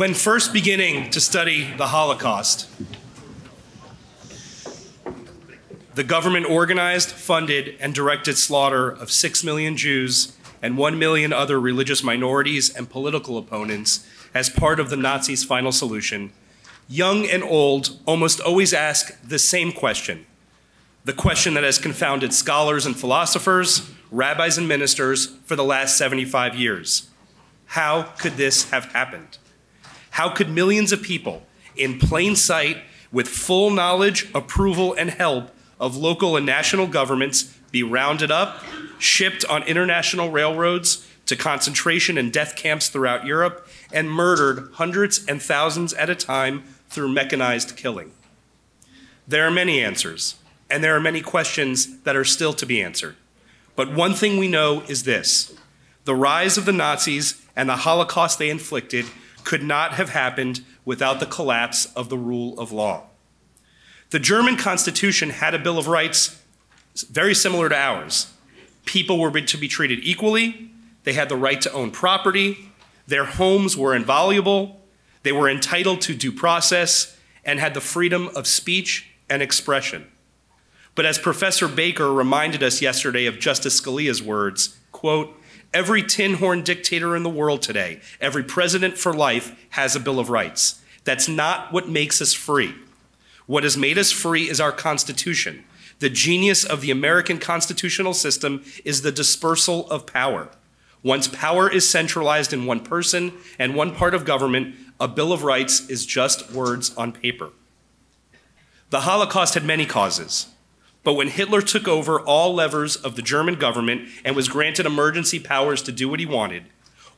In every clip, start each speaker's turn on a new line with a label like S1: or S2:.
S1: When first beginning to study the Holocaust, the government organized, funded, and directed slaughter of six million Jews and one million other religious minorities and political opponents as part of the Nazis' final solution, young and old almost always ask the same question the question that has confounded scholars and philosophers, rabbis and ministers for the last 75 years. How could this have happened? How could millions of people, in plain sight, with full knowledge, approval, and help of local and national governments, be rounded up, shipped on international railroads to concentration and death camps throughout Europe, and murdered hundreds and thousands at a time through mechanized killing? There are many answers and there are many questions that are still to be answered. But one thing we know is this the rise of the Nazis and the Holocaust they inflicted could not have happened without the collapse of the rule of law. The German Constitution had a Bill of Rights very similar to ours. People were to be treated equally, they had the right to own property, their homes were inviolable, they were entitled to due process, and had the freedom of speech and expression. But as Professor Baker reminded us yesterday of Justice Scalia's words, quote, every tin horn dictator in the world today, every president for life has a Bill of Rights. That's not what makes us free. What has made us free is our Constitution. The genius of the American constitutional system is the dispersal of power. Once power is centralized in one person and one part of government, a Bill of Rights is just words on paper. The Holocaust had many causes. But when Hitler took over all levers of the German government and was granted emergency powers to do what he wanted,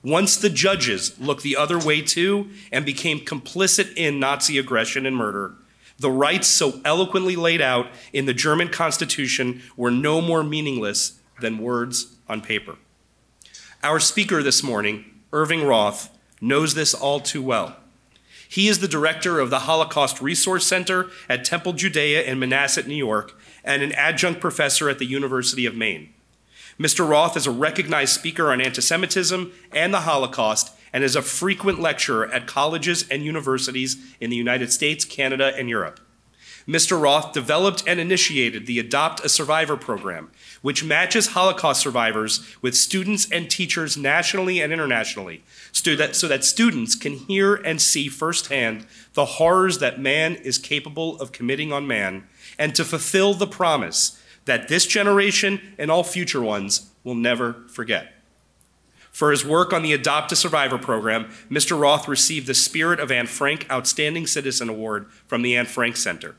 S1: once the judges looked the other way too and became complicit in Nazi aggression and murder, the rights so eloquently laid out in the German Constitution were no more meaningless than words on paper. Our speaker this morning, Irving Roth, knows this all too well. He is the director of the Holocaust Resource Center at Temple Judea in Manhasset, New York, and an adjunct professor at the University of Maine. Mr. Roth is a recognized speaker on anti Semitism and the Holocaust and is a frequent lecturer at colleges and universities in the United States, Canada, and Europe. Mr. Roth developed and initiated the Adopt a Survivor program, which matches Holocaust survivors with students and teachers nationally and internationally so that, so that students can hear and see firsthand the horrors that man is capable of committing on man and to fulfill the promise that this generation and all future ones will never forget. For his work on the Adopt a Survivor program, Mr. Roth received the Spirit of Anne Frank Outstanding Citizen Award from the Anne Frank Center.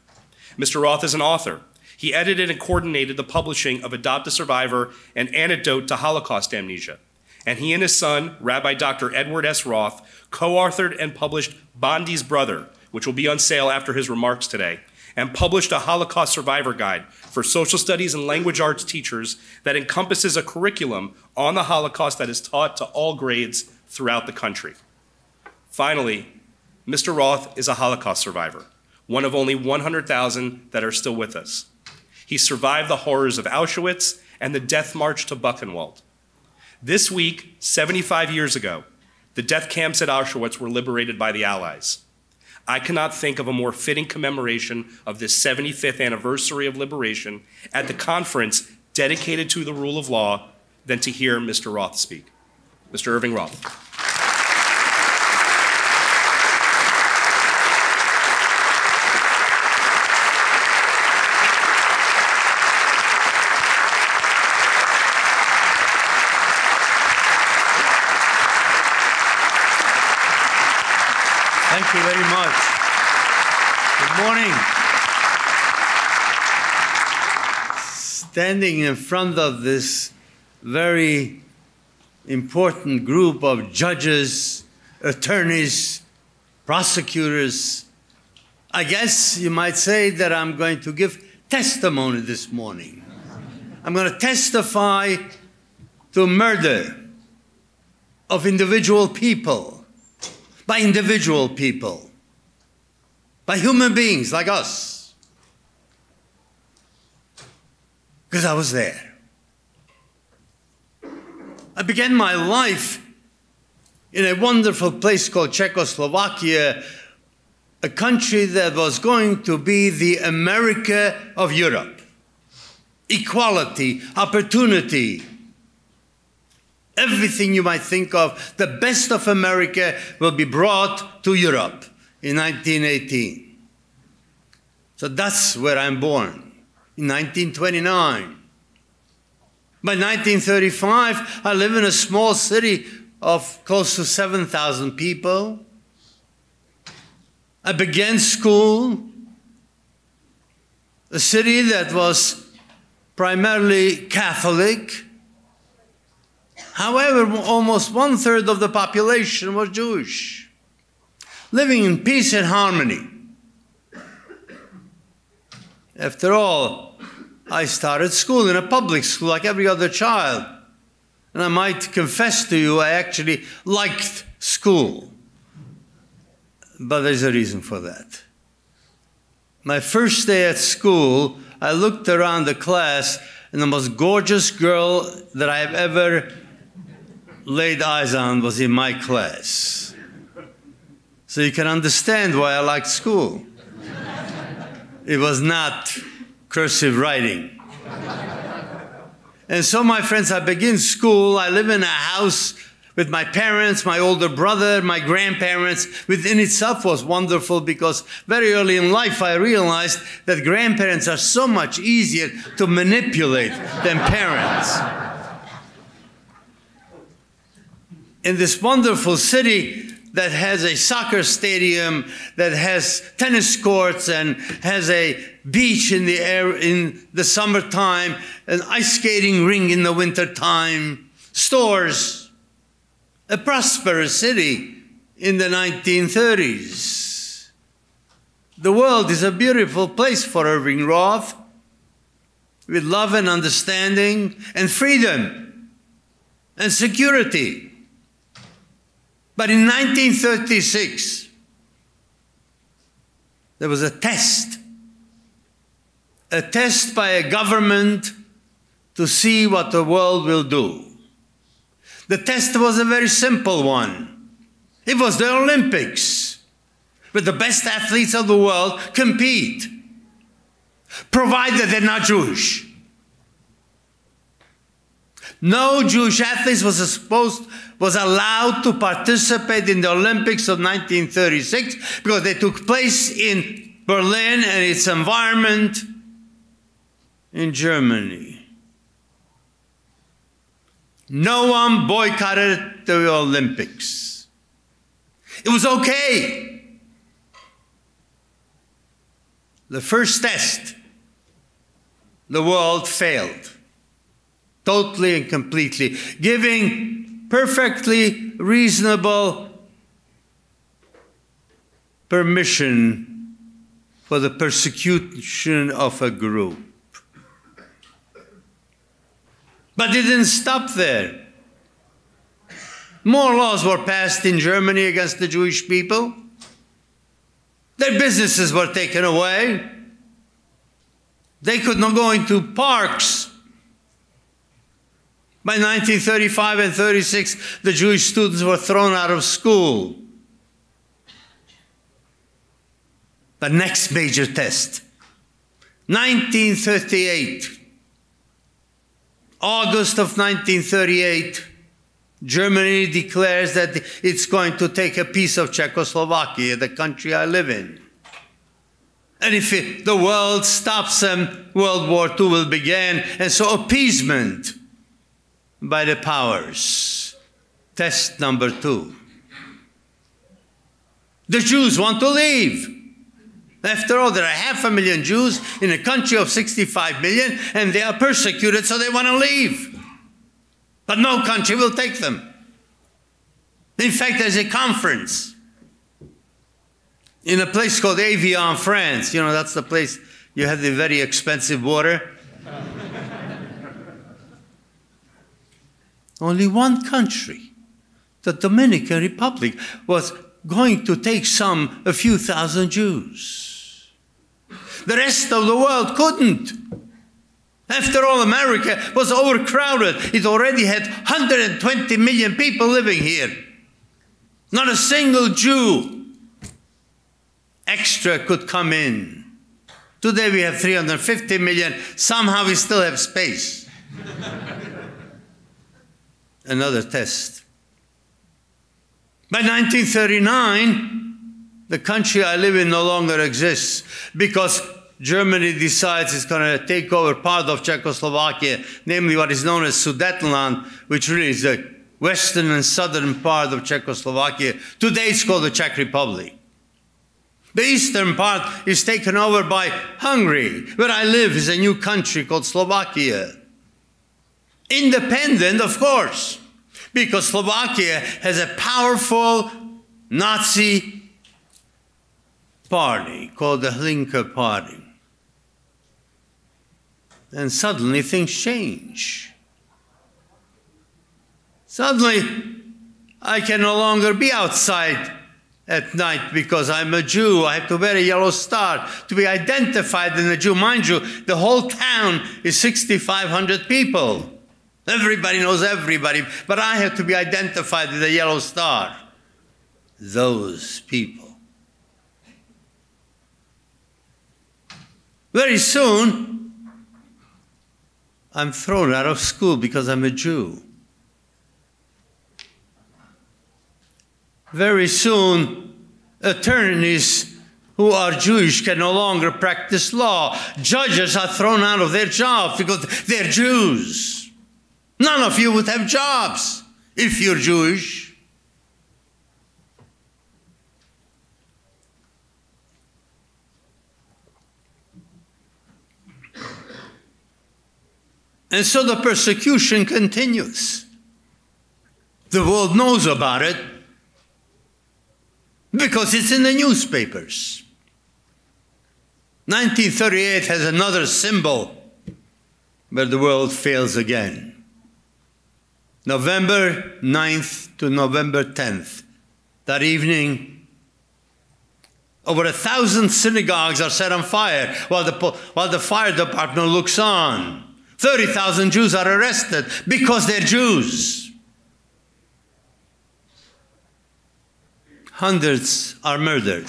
S1: Mr. Roth is an author. He edited and coordinated the publishing of Adopt a Survivor An Antidote to Holocaust Amnesia. And he and his son, Rabbi Dr. Edward S. Roth, co authored and published Bondi's Brother, which will be on sale after his remarks today, and published a Holocaust Survivor Guide for social studies and language arts teachers that encompasses a curriculum on the Holocaust that is taught to all grades throughout the country. Finally, Mr. Roth is a Holocaust survivor, one of only 100,000 that are still with us. He survived the horrors of Auschwitz and the death march to Buchenwald. This week, 75 years ago, the death camps at Auschwitz were liberated by the Allies. I cannot think of a more fitting commemoration of this 75th anniversary of liberation at the conference dedicated to the rule of law than to hear Mr. Roth speak. Mr. Irving Roth.
S2: Thank you very much. Good morning. Standing in front of this very important group of judges, attorneys, prosecutors, I guess you might say that I'm going to give testimony this morning. I'm going to testify to murder of individual people by individual people, by human beings like us. Because I was there. I began my life in a wonderful place called Czechoslovakia, a country that was going to be the America of Europe. Equality, opportunity, everything you might think of, the best of America will be brought to Europe in 1918. So that's where I'm born, in 1929. By 1935, I live in a small city of close to 7,000 people. I began school, a city that was primarily Catholic. However, almost one third of the population was Jewish, living in peace and harmony. After all, I started school in a public school like every other child. And I might confess to you, I actually liked school. But there's a reason for that. My first day at school, I looked around the class, and the most gorgeous girl that I have ever laid eyes on was in my class. So you can understand why I liked school. It was not cursive writing. And so, my friends, I begin school. I live in a house with my parents, my older brother, my grandparents. Within itself was wonderful because very early in life I realized that grandparents are so much easier to manipulate than parents. In this wonderful city, that has a soccer stadium, that has tennis courts and has a beach in the air in the summertime, an ice skating ring in the wintertime, stores, a prosperous city in the 1930s. The world is a beautiful place for Irving Roth with love and understanding and freedom and security. But in 1936, there was a test, a test by a government to see what the world will do. The test was a very simple one. It was the Olympics, where the best athletes of the world compete, provided they're not Jewish. No Jewish athletes was supposed was allowed to participate in the Olympics of 1936 because they took place in Berlin and its environment in Germany. No one boycotted the Olympics. It was okay. The first test, the world failed totally and completely, giving perfectly reasonable permission for the persecution of a group. But it didn't stop there. More laws were passed in Germany against the Jewish people. Their businesses were taken away. They could not go into parks by 1935 and 36, the Jewish students were thrown out of school. The next major test, 1938, August of 1938, Germany declares that it's going to take a piece of Czechoslovakia, the country I live in. And if it, the world stops them, World War II will begin. And so appeasement by the powers. Test number two. The Jews want to leave. After all, there are half a million Jews in a country of 65 million, and they are persecuted, so they want to leave. But no country will take them. In fact, there's a conference in a place called Evian, France. You know, that's the place you have the very expensive water. Only one country, the Dominican Republic, was going to take some, a few thousand Jews. The rest of the world couldn't. After all, America was overcrowded. It already had 120 million people living here. Not a single Jew extra could come in. Today we have 350 million. Somehow we still have space. Another test. By 1939, the country I live in no longer exists because Germany decides it's going to take over part of Czechoslovakia, namely what is known as Sudetenland, which really is the western and southern part of Czechoslovakia. Today it's called the Czech Republic. The eastern part is taken over by Hungary. Where I live is a new country called Slovakia. Independent, of course, because Slovakia has a powerful Nazi party called the Hlinka Party. And suddenly things change. Suddenly, I can no longer be outside at night because I'm a Jew. I have to wear a yellow star to be identified as a Jew. Mind you, the whole town is 6,500 people. Everybody knows everybody, but I have to be identified with a yellow star. Those people. Very soon, I'm thrown out of school because I'm a Jew. Very soon, attorneys who are Jewish can no longer practice law. Judges are thrown out of their jobs because they're Jews. None of you would have jobs if you're Jewish. And so the persecution continues. The world knows about it because it's in the newspapers. 1938 has another symbol where the world fails again. November 9th to November 10th, that evening, over a thousand synagogues are set on fire while the, while the fire department looks on. 30,000 Jews are arrested because they're Jews. Hundreds are murdered.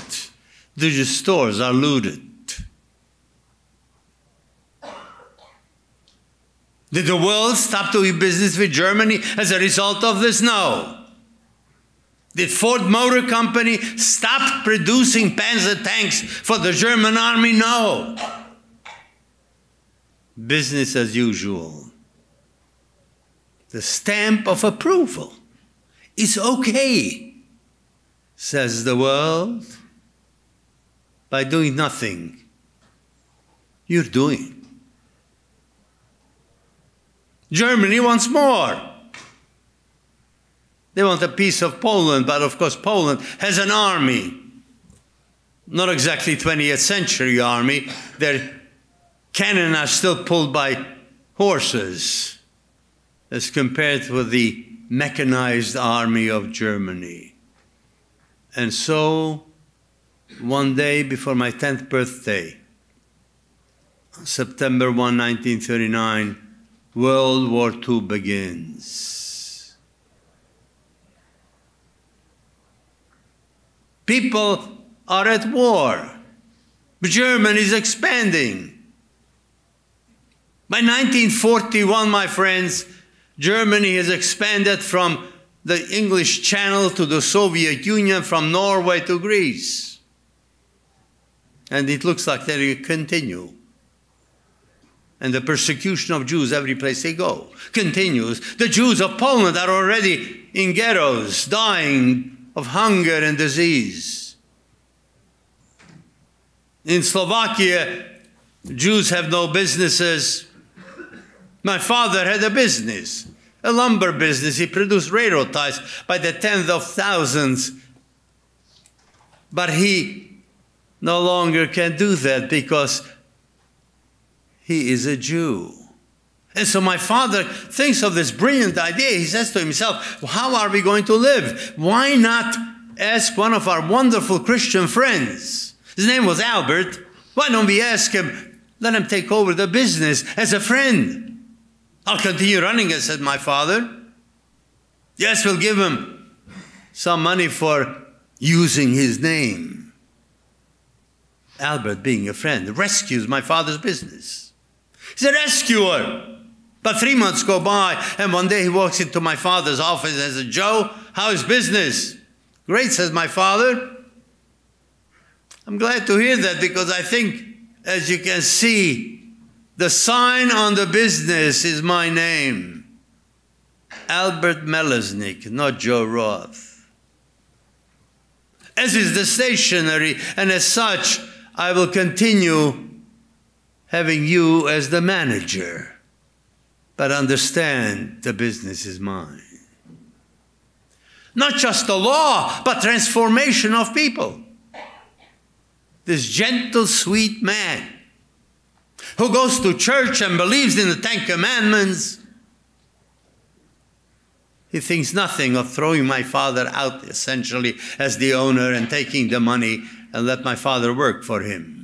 S2: The stores are looted. Did the world stop doing business with Germany as a result of this? No. Did Ford Motor Company stop producing Panzer tanks for the German army? No. Business as usual. The stamp of approval is okay, says the world. By doing nothing, you're doing. Germany wants more. They want a piece of Poland, but of course, Poland has an army. Not exactly 20th century army. Their cannon are still pulled by horses as compared with the mechanized army of Germany. And so, one day before my 10th birthday, September 1, 1939, World War II begins. People are at war. Germany is expanding. By 1941, my friends, Germany has expanded from the English Channel to the Soviet Union, from Norway to Greece. And it looks like they will continue and the persecution of Jews every place they go continues. The Jews of Poland are already in ghettos, dying of hunger and disease. In Slovakia, Jews have no businesses. My father had a business, a lumber business. He produced railroad ties by the tens of thousands. But he no longer can do that because he is a Jew. And so my father thinks of this brilliant idea. He says to himself, How are we going to live? Why not ask one of our wonderful Christian friends? His name was Albert. Why don't we ask him, let him take over the business as a friend? I'll continue running it, said my father. Yes, we'll give him some money for using his name. Albert, being a friend, rescues my father's business. He's a rescuer. But three months go by, and one day he walks into my father's office and says, Joe, how's business? Great, says my father. I'm glad to hear that because I think, as you can see, the sign on the business is my name Albert Melesnik, not Joe Roth. As is the stationery, and as such, I will continue having you as the manager. But understand the business is mine. Not just the law, but transformation of people. This gentle, sweet man who goes to church and believes in the Ten Commandments. He thinks nothing of throwing my father out essentially as the owner and taking the money and let my father work for him.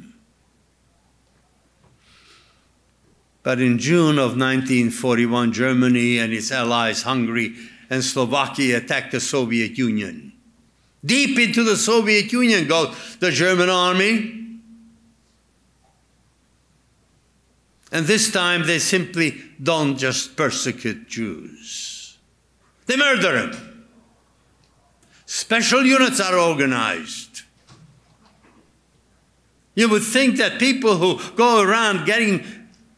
S2: But in June of 1941, Germany and its allies, Hungary and Slovakia, attacked the Soviet Union. Deep into the Soviet Union goes the German army. And this time they simply don't just persecute Jews, they murder them. Special units are organized. You would think that people who go around getting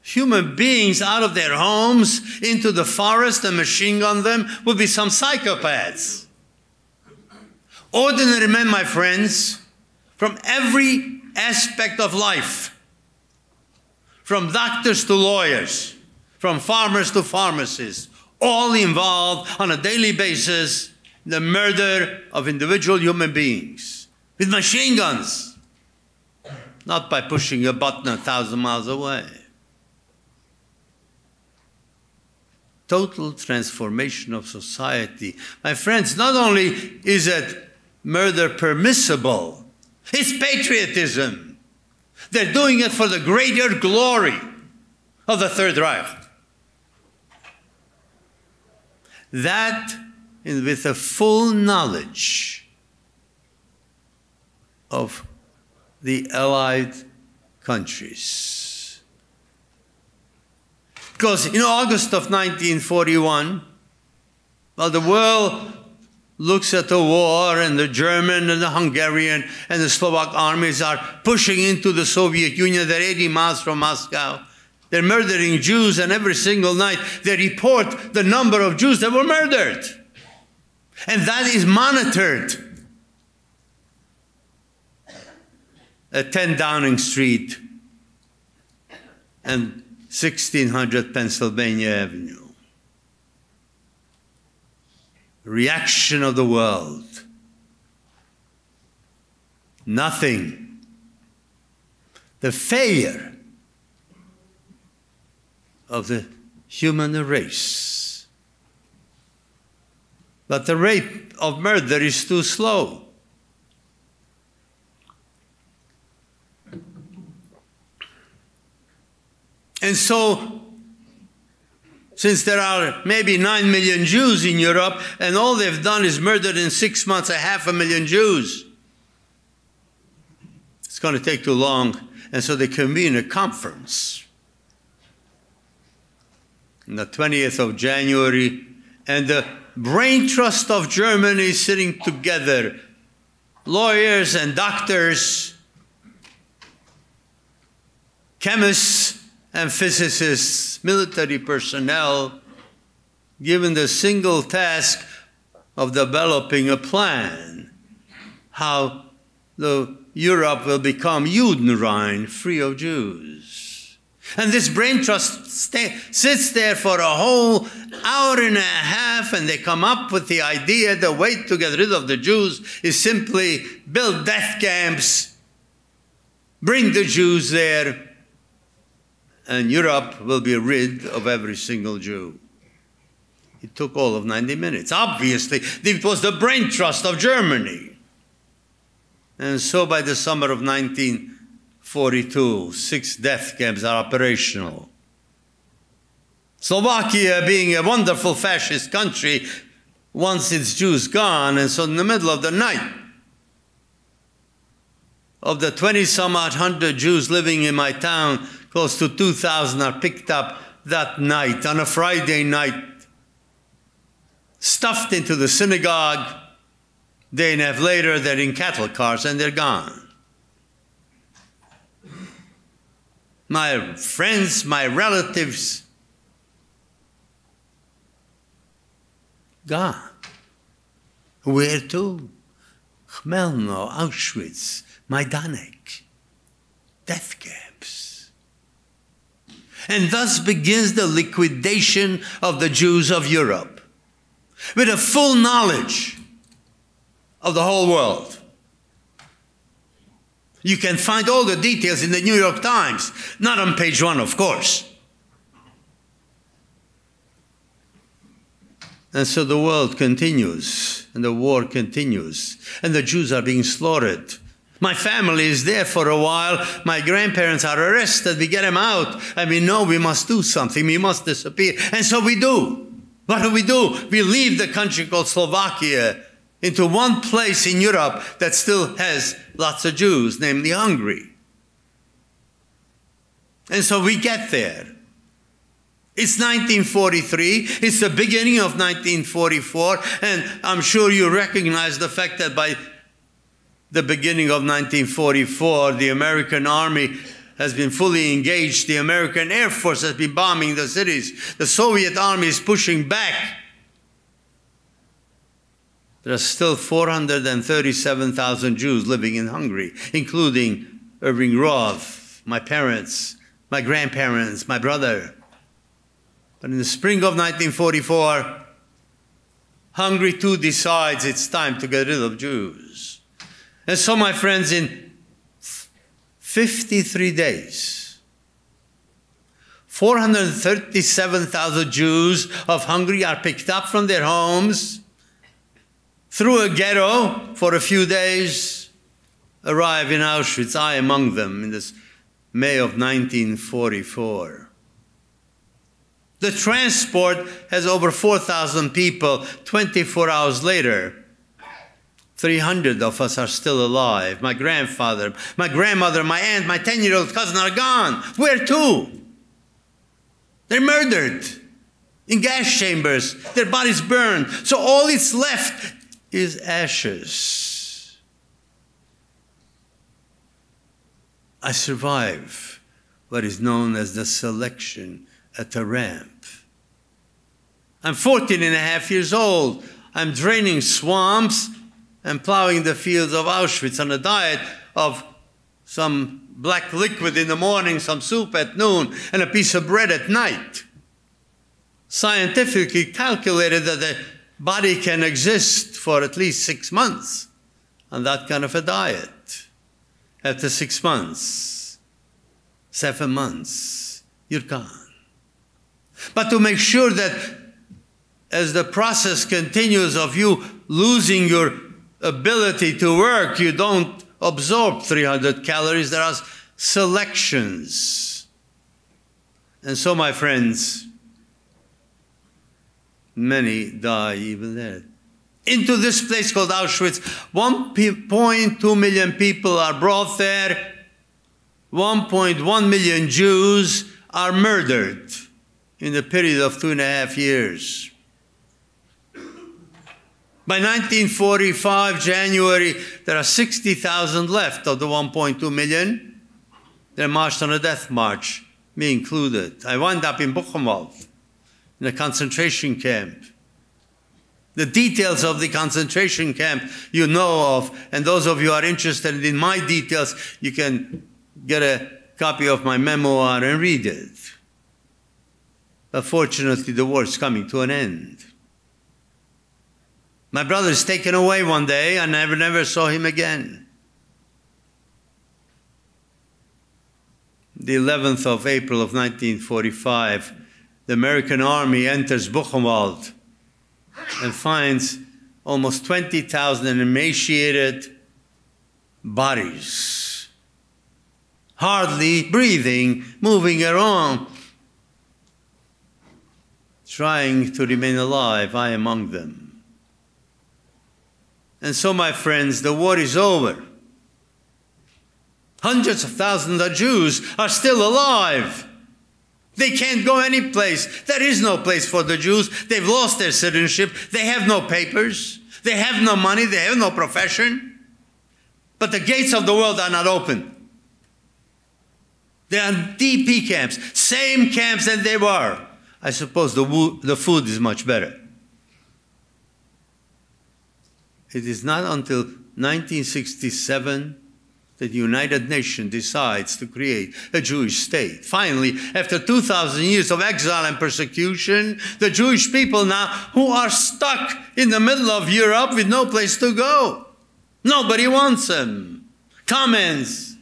S2: human beings out of their homes into the forest and machine gun them would be some psychopaths. Ordinary men, my friends, from every aspect of life from doctors to lawyers, from farmers to pharmacists, all involved on a daily basis in the murder of individual human beings with machine guns, not by pushing a button a thousand miles away. Total transformation of society. My friends, not only is it murder permissible, it's patriotism. They're doing it for the greater glory of the Third Reich. That with a full knowledge of the Allied countries. Because in August of 1941, while the world looks at the war and the German and the Hungarian and the Slovak armies are pushing into the Soviet Union. They're 80 miles from Moscow. They're murdering Jews, and every single night they report the number of Jews that were murdered. And that is monitored. At 10 Downing Street and 1600 Pennsylvania Avenue reaction of the world. Nothing. The failure of the human race. But the rate of murder is too slow. And so since there are maybe 9 million Jews in Europe, and all they've done is murdered in six months a half a million Jews. It's going to take too long, and so they convene a conference. On the 20th of January, and the brain trust of Germany is sitting together lawyers and doctors, chemists, and physicists, military personnel, given the single task of developing a plan how the Europe will become Judenrein, free of Jews. And this brain trust sits there for a whole hour and a half, and they come up with the idea the way to get rid of the Jews is simply build death camps, bring the Jews there, and Europe will be rid of every single Jew. It took all of 90 minutes. Obviously, it was the brain trust of Germany. And so by the summer of 1942, six death camps are operational. Slovakia, being a wonderful fascist country, once it's Jews gone, and so in the middle of the night, of the 20 some odd hundred Jews living in my town, close to 2,000 are picked up that night, on a Friday night, stuffed into the synagogue. Day and a half later, they're in cattle cars and they're gone. My friends, my relatives, gone. Where to? Chelmno, Auschwitz, Majdanek, death camps. And thus begins the liquidation of the Jews of Europe with a full knowledge of the whole world. You can find all the details in the New York Times, not on page one, of course. And so the world continues, and the war continues, and the Jews are being slaughtered. My family is there for a while. My grandparents are arrested. We get them out, and we know we must do something. We must disappear. And so we do. What do we do? We leave the country called Slovakia into one place in Europe that still has lots of Jews, namely Hungary. And so we get there. It's 1943. It's the beginning of 1944. And I'm sure you recognize the fact that by the beginning of 1944, the American army has been fully engaged. The American Air Force has been bombing the cities. The Soviet army is pushing back. There are still 437,000 Jews living in Hungary, including Irving Roth, my parents, my grandparents, my brother. But in the spring of 1944, Hungary too decides it's time to get rid of Jews. And so, my friends, in 53 days, 437,000 Jews of Hungary are picked up from their homes through a ghetto for a few days, arrive in Auschwitz, I among them, in this May of 1944. The transport has over 4,000 people. 24 hours later, 300 of us are still alive. My grandfather, my grandmother, my aunt, my 10 year old cousin are gone. Where to? They're murdered in gas chambers, their bodies burned. So all that's left is ashes. I survive what is known as the selection at the ramp. I'm 14 and a half years old. I'm draining swamps and plowing the fields of Auschwitz on a diet of some black liquid in the morning, some soup at noon, and a piece of bread at night. Scientifically calculated that the body can exist for at least six months on that kind of a diet. After six months, seven months, you're gone. But to make sure that as the process continues of you losing your ability to work, you don't absorb 300 calories. There are selections. And so, my friends, many die even there. Into this place called Auschwitz, 1.2 million people are brought there. 1.1 million Jews are murdered in a period of two and a half years. By 1945, January, there are 60,000 left of the 1.2 million. They marched on a death march, me included. I wound up in Buchenwald, in a concentration camp. The details of the concentration camp you know of, and those of you who are interested in my details, you can get a copy of my memoir and read it. But fortunately, the war is coming to an end. My brother is taken away one day. I never, never saw him again. The 11th of April of 1945, the American army enters Buchenwald and finds almost 20,000 emaciated bodies, hardly breathing, moving around, trying to remain alive, I among them. And so, my friends, the war is over. Hundreds of thousands of Jews are still alive. They can't go any place. There is no place for the Jews. They've lost their citizenship. They have no papers. They have no money. They have no profession. But the gates of the world are not open. They are DP camps, same camps that they were. I suppose the, wo- the food is much better. It is not until 1967 that the United Nations decides to create a Jewish state. Finally, after 2,000 years of exile and persecution, the Jewish people now who are stuck in the middle of Europe with no place to go. Nobody wants them. Comments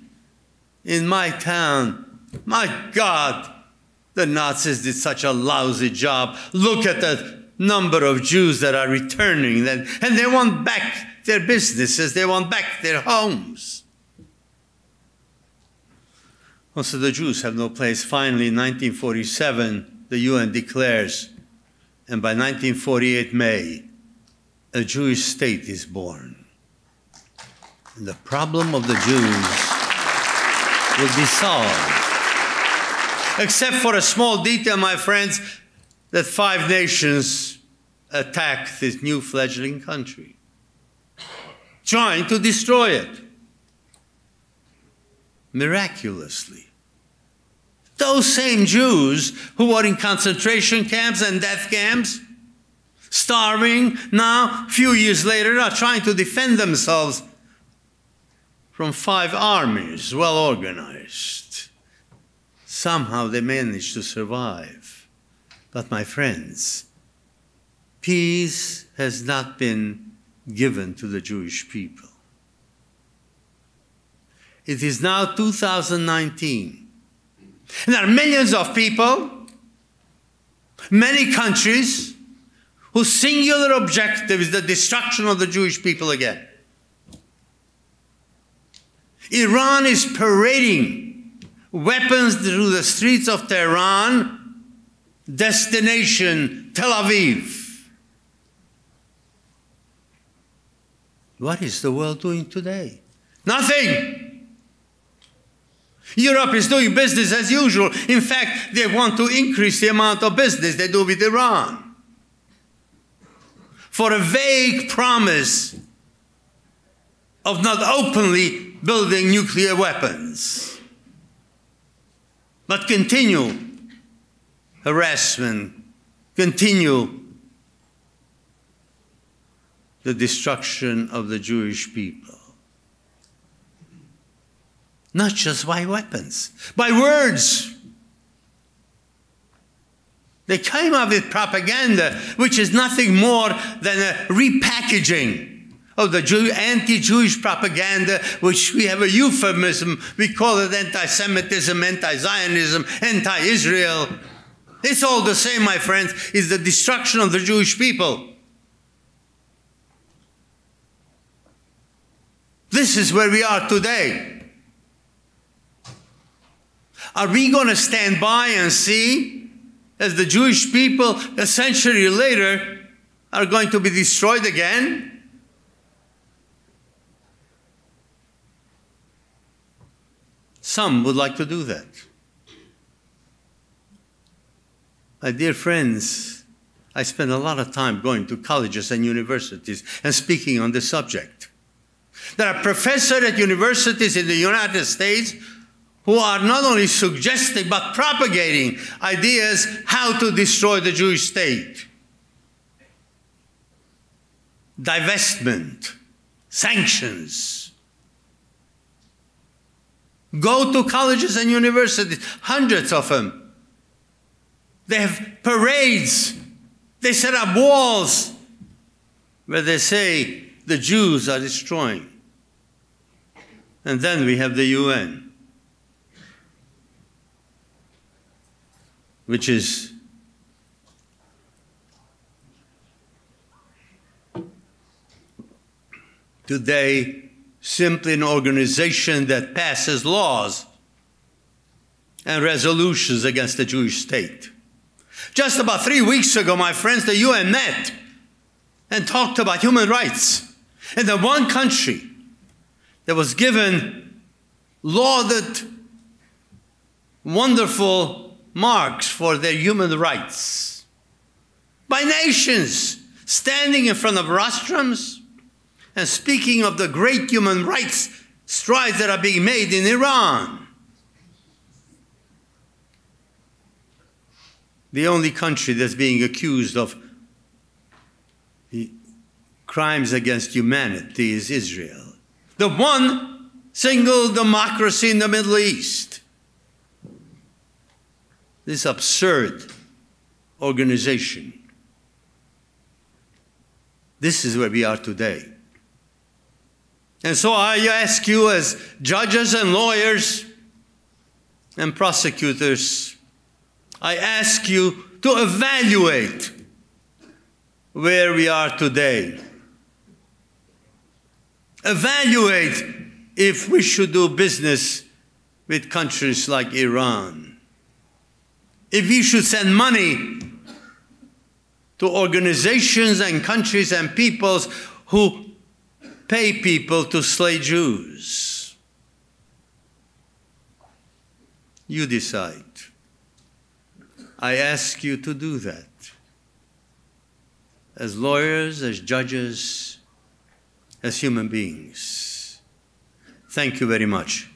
S2: in my town. My God, the Nazis did such a lousy job. Look at the number of Jews that are returning, and they want back their businesses, they want back their homes. Also, the Jews have no place. Finally, in 1947, the UN declares, and by 1948 May, a Jewish state is born. And the problem of the Jews will be solved. Except for a small detail, my friends, that five nations attack this new fledgling country, trying to destroy it miraculously. Those same Jews who were in concentration camps and death camps, starving, now, a few years later, are trying to defend themselves from five armies, well organized. Somehow they managed to survive. But, my friends, peace has not been given to the Jewish people. It is now 2019. And there are millions of people, many countries, whose singular objective is the destruction of the Jewish people again. Iran is parading weapons through the streets of Tehran, destination Tel Aviv. What is the world doing today? Nothing. Europe is doing business as usual. In fact, they want to increase the amount of business they do with Iran. For a vague promise of not openly building nuclear weapons, but continue harassment, continue the destruction of the Jewish people. Not just by weapons, by words. They came up with propaganda, which is nothing more than a repackaging of the Jew, anti-Jewish propaganda, which we have a euphemism. We call it anti-Semitism, anti-Zionism, anti-Israel. It's all the same, my friends. It's the destruction of the Jewish people. This is where we are today. Are we going to stand by and see as the Jewish people a century later are going to be destroyed again? Some would like to do that. My dear friends, I spend a lot of time going to colleges and universities and speaking on this subject. There are professors at universities in the United States who are not only suggesting but propagating ideas how to destroy the Jewish state. Divestment, sanctions. Go to colleges and universities, hundreds of them. They have parades. They set up walls where they say the Jews are destroying. And then we have the UN, which is today simply an organization that passes laws and resolutions against the Jewish state. Just about three weeks ago, my friends, the UN met and talked about human rights. And the one country that was given lauded, wonderful marks for their human rights by nations standing in front of rostrums and speaking of the great human rights strides that are being made in Iran. The only country that's being accused of crimes against humanity is Israel. The one single democracy in the Middle East. This absurd organization. This is where we are today. And so I ask you, as judges and lawyers and prosecutors, I ask you to evaluate where we are today. Evaluate if we should do business with countries like Iran. If we should send money to organizations and countries and peoples who pay people to slay Jews. You decide. I ask you to do that. As lawyers, as judges, as human beings. Thank you very much.